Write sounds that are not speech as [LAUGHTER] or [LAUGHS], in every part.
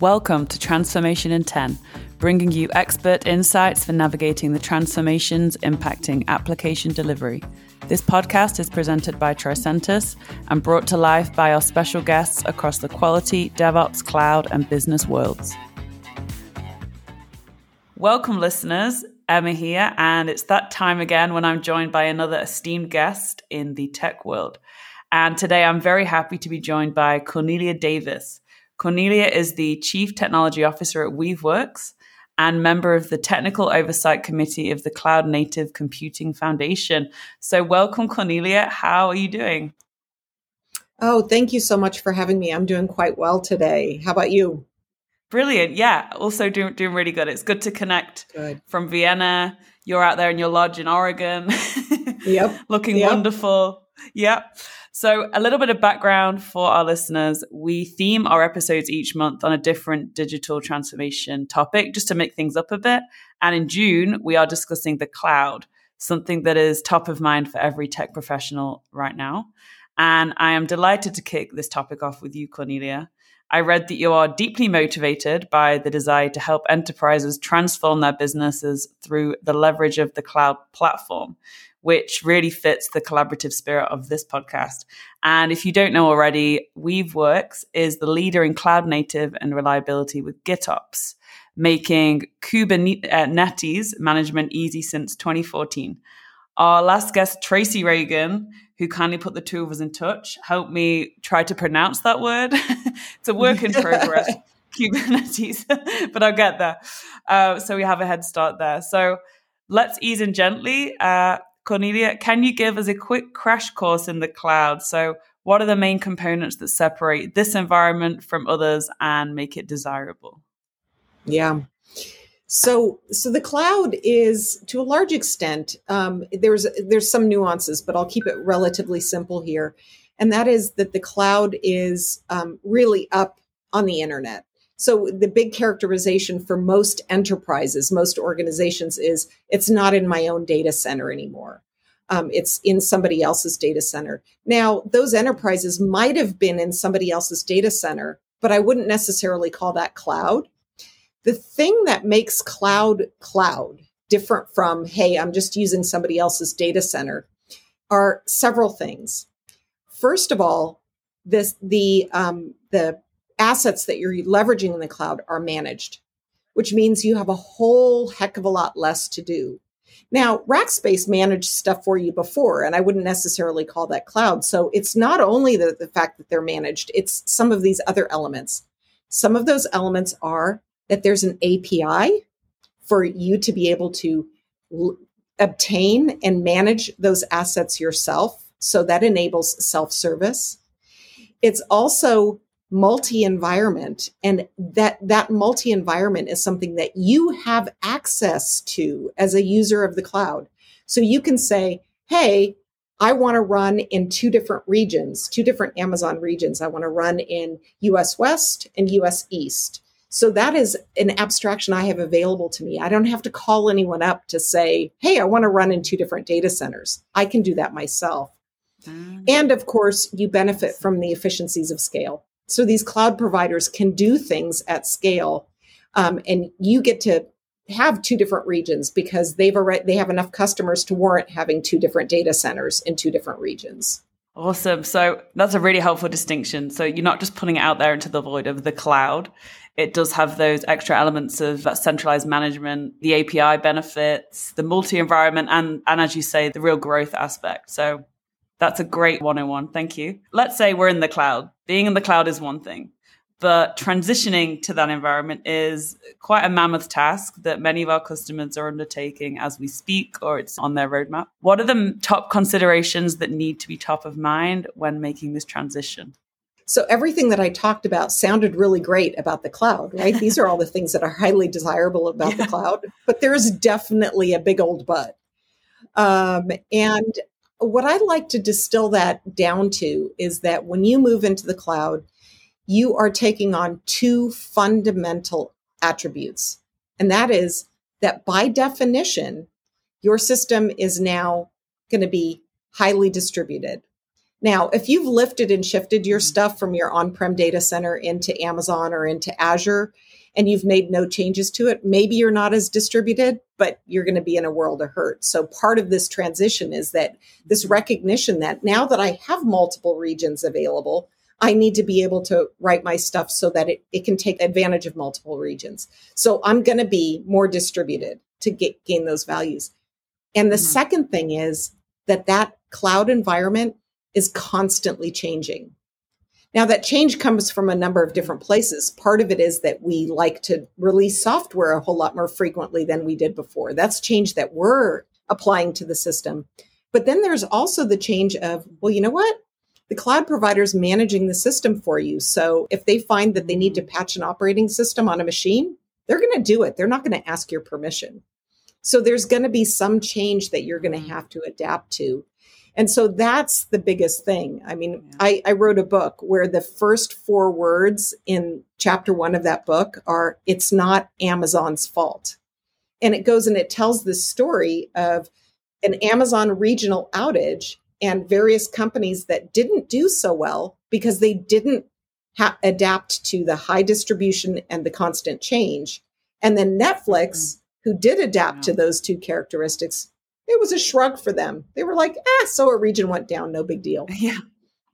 Welcome to Transformation in 10, bringing you expert insights for navigating the transformations impacting application delivery. This podcast is presented by Tricentis and brought to life by our special guests across the quality, DevOps, cloud, and business worlds. Welcome, listeners. Emma here, and it's that time again when I'm joined by another esteemed guest in the tech world. And today I'm very happy to be joined by Cornelia Davis. Cornelia is the Chief Technology Officer at Weaveworks and member of the Technical Oversight Committee of the Cloud Native Computing Foundation. So, welcome, Cornelia. How are you doing? Oh, thank you so much for having me. I'm doing quite well today. How about you? Brilliant. Yeah, also doing, doing really good. It's good to connect good. from Vienna. You're out there in your lodge in Oregon. [LAUGHS] yep. Looking yep. wonderful. Yep. So, a little bit of background for our listeners. We theme our episodes each month on a different digital transformation topic just to make things up a bit. And in June, we are discussing the cloud, something that is top of mind for every tech professional right now. And I am delighted to kick this topic off with you, Cornelia. I read that you are deeply motivated by the desire to help enterprises transform their businesses through the leverage of the cloud platform which really fits the collaborative spirit of this podcast. And if you don't know already, Weaveworks is the leader in cloud native and reliability with GitOps, making Kubernetes management easy since 2014. Our last guest, Tracy Ragan, who kindly put the two of us in touch, helped me try to pronounce that word. [LAUGHS] it's a work in progress. [LAUGHS] Kubernetes, [LAUGHS] but I'll get there. Uh, so we have a head start there. So let's ease in gently. Uh, Cornelia, can you give us a quick crash course in the cloud? So, what are the main components that separate this environment from others and make it desirable? Yeah. So, so the cloud is to a large extent. Um, there's there's some nuances, but I'll keep it relatively simple here, and that is that the cloud is um, really up on the internet. So the big characterization for most enterprises, most organizations is it's not in my own data center anymore. Um, it's in somebody else's data center. Now, those enterprises might have been in somebody else's data center, but I wouldn't necessarily call that cloud. The thing that makes cloud cloud different from, hey, I'm just using somebody else's data center are several things. First of all, this the um, the assets that you're leveraging in the cloud are managed, which means you have a whole heck of a lot less to do. Now, Rackspace managed stuff for you before, and I wouldn't necessarily call that cloud. So it's not only the, the fact that they're managed, it's some of these other elements. Some of those elements are that there's an API for you to be able to l- obtain and manage those assets yourself. So that enables self service. It's also multi environment and that that multi environment is something that you have access to as a user of the cloud. So you can say hey i want to run in two different regions two different amazon regions. I want to run in us west and us east. So that is an abstraction i have available to me. I don't have to call anyone up to say hey i want to run in two different data centers. I can do that myself. And of course you benefit from the efficiencies of scale so these cloud providers can do things at scale, um, and you get to have two different regions because they've already they have enough customers to warrant having two different data centers in two different regions. Awesome. So that's a really helpful distinction. So you're not just putting it out there into the void of the cloud. It does have those extra elements of that centralized management, the API benefits, the multi environment, and and as you say, the real growth aspect. So that's a great 101. Thank you. Let's say we're in the cloud. Being in the cloud is one thing, but transitioning to that environment is quite a mammoth task that many of our customers are undertaking as we speak or it's on their roadmap. What are the top considerations that need to be top of mind when making this transition? So everything that I talked about sounded really great about the cloud, right? These are all the things that are highly desirable about yeah. the cloud, but there's definitely a big old but. Um, and what I like to distill that down to is that when you move into the cloud, you are taking on two fundamental attributes. And that is that by definition, your system is now going to be highly distributed. Now, if you've lifted and shifted your mm-hmm. stuff from your on prem data center into Amazon or into Azure, and you've made no changes to it, maybe you're not as distributed, but you're going to be in a world of hurt. So, part of this transition is that this recognition that now that I have multiple regions available, I need to be able to write my stuff so that it, it can take advantage of multiple regions. So, I'm going to be more distributed to get, gain those values. And the mm-hmm. second thing is that that cloud environment is constantly changing. Now, that change comes from a number of different places. Part of it is that we like to release software a whole lot more frequently than we did before. That's change that we're applying to the system. But then there's also the change of, well, you know what? The cloud provider is managing the system for you. So if they find that they need to patch an operating system on a machine, they're going to do it. They're not going to ask your permission. So there's going to be some change that you're going to mm-hmm. have to adapt to. And so that's the biggest thing. I mean, yeah. I, I wrote a book where the first four words in chapter one of that book are, it's not Amazon's fault. And it goes and it tells this story of an Amazon regional outage and various companies that didn't do so well because they didn't ha- adapt to the high distribution and the constant change. And then Netflix, mm-hmm. who did adapt yeah. to those two characteristics, it was a shrug for them. They were like, ah, so a region went down, no big deal. [LAUGHS] Yeah.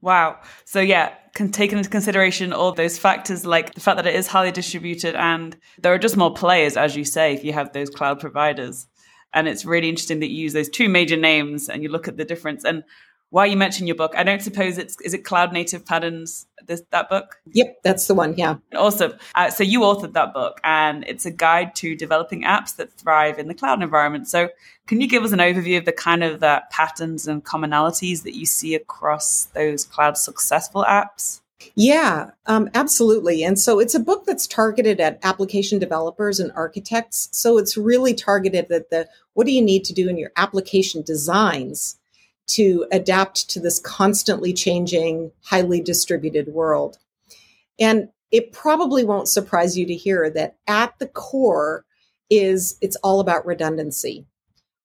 Wow. So yeah, can take into consideration all those factors like the fact that it is highly distributed and there are just more players, as you say, if you have those cloud providers. And it's really interesting that you use those two major names and you look at the difference. And why you mention your book. I don't suppose it's is it Cloud Native Patterns this that book? Yep, that's the one. Yeah, awesome. Uh, so you authored that book, and it's a guide to developing apps that thrive in the cloud environment. So can you give us an overview of the kind of uh, patterns and commonalities that you see across those cloud successful apps? Yeah, um, absolutely. And so it's a book that's targeted at application developers and architects. So it's really targeted at the what do you need to do in your application designs to adapt to this constantly changing, highly distributed world. And it probably won't surprise you to hear that at the core is it's all about redundancy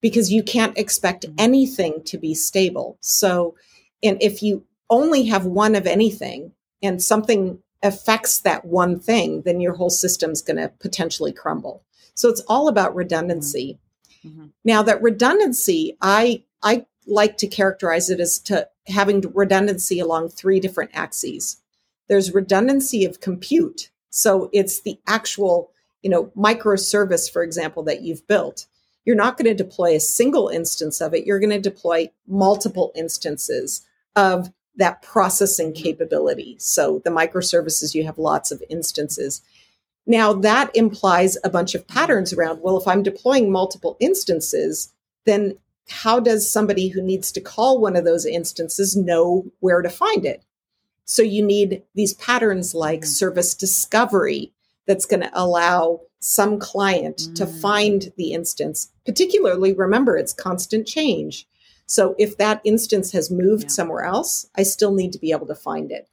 because you can't expect mm-hmm. anything to be stable. So, and if you only have one of anything and something affects that one thing, then your whole system's going to potentially crumble. So it's all about redundancy. Mm-hmm. Now that redundancy, I I like to characterize it as to having redundancy along three different axes. There's redundancy of compute. So it's the actual, you know, microservice, for example, that you've built. You're not going to deploy a single instance of it. You're going to deploy multiple instances of that processing mm-hmm. capability. So the microservices, you have lots of instances. Now that implies a bunch of patterns around, well, if I'm deploying multiple instances, then how does somebody who needs to call one of those instances know where to find it? So you need these patterns like mm. service discovery that's going to allow some client mm. to find the instance. Particularly, remember, it's constant change. So if that instance has moved yeah. somewhere else, I still need to be able to find it.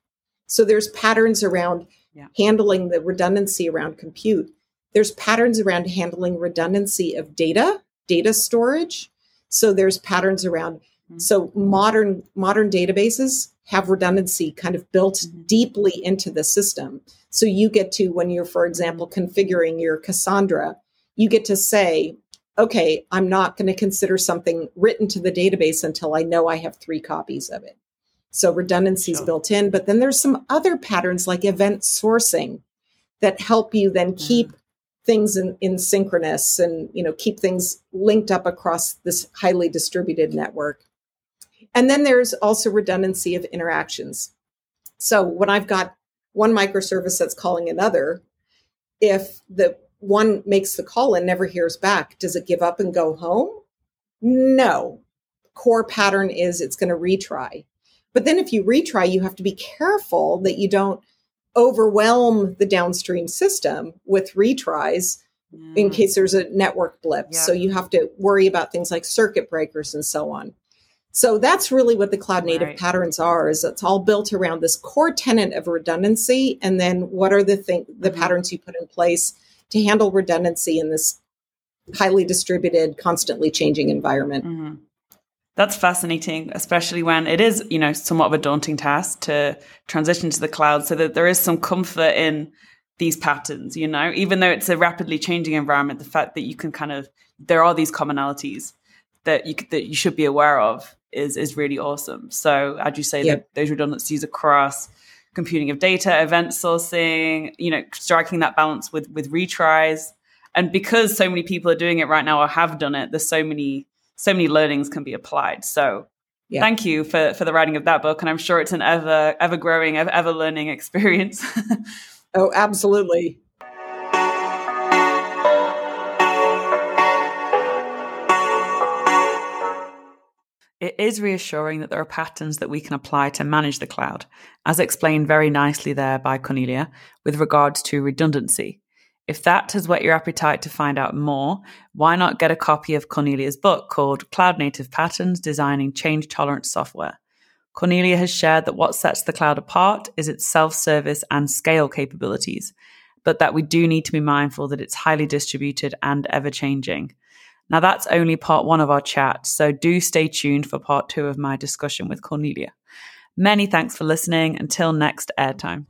So there's patterns around yeah. handling the redundancy around compute. There's patterns around handling redundancy of data, data storage. So there's patterns around. Mm-hmm. So modern modern databases have redundancy kind of built mm-hmm. deeply into the system. So you get to when you're, for example, configuring your Cassandra, you get to say, okay, I'm not going to consider something written to the database until I know I have three copies of it. So redundancy is sure. built in, but then there's some other patterns like event sourcing that help you then mm-hmm. keep things in, in synchronous and you know keep things linked up across this highly distributed network. And then there's also redundancy of interactions. So when i've got one microservice that's calling another if the one makes the call and never hears back does it give up and go home? No. Core pattern is it's going to retry. But then if you retry you have to be careful that you don't overwhelm the downstream system with retries mm. in case there's a network blip. Yeah. So you have to worry about things like circuit breakers and so on. So that's really what the cloud native right. patterns are is it's all built around this core tenet of redundancy and then what are the thing the mm-hmm. patterns you put in place to handle redundancy in this highly distributed constantly changing environment. Mm-hmm. That's fascinating, especially when it is, you know, somewhat of a daunting task to transition to the cloud so that there is some comfort in these patterns, you know, even though it's a rapidly changing environment, the fact that you can kind of, there are these commonalities that you, that you should be aware of is, is really awesome. So as you say, those redundancies across computing of data, event sourcing, you know, striking that balance with, with retries. And because so many people are doing it right now or have done it, there's so many so many learnings can be applied. So yeah. thank you for for the writing of that book, and I'm sure it's an ever ever growing, ever, ever learning experience. [LAUGHS] oh, absolutely. It is reassuring that there are patterns that we can apply to manage the cloud, as explained very nicely there by Cornelia with regards to redundancy. If that has whet your appetite to find out more, why not get a copy of Cornelia's book called Cloud Native Patterns Designing Change Tolerant Software? Cornelia has shared that what sets the cloud apart is its self service and scale capabilities, but that we do need to be mindful that it's highly distributed and ever changing. Now, that's only part one of our chat, so do stay tuned for part two of my discussion with Cornelia. Many thanks for listening. Until next airtime.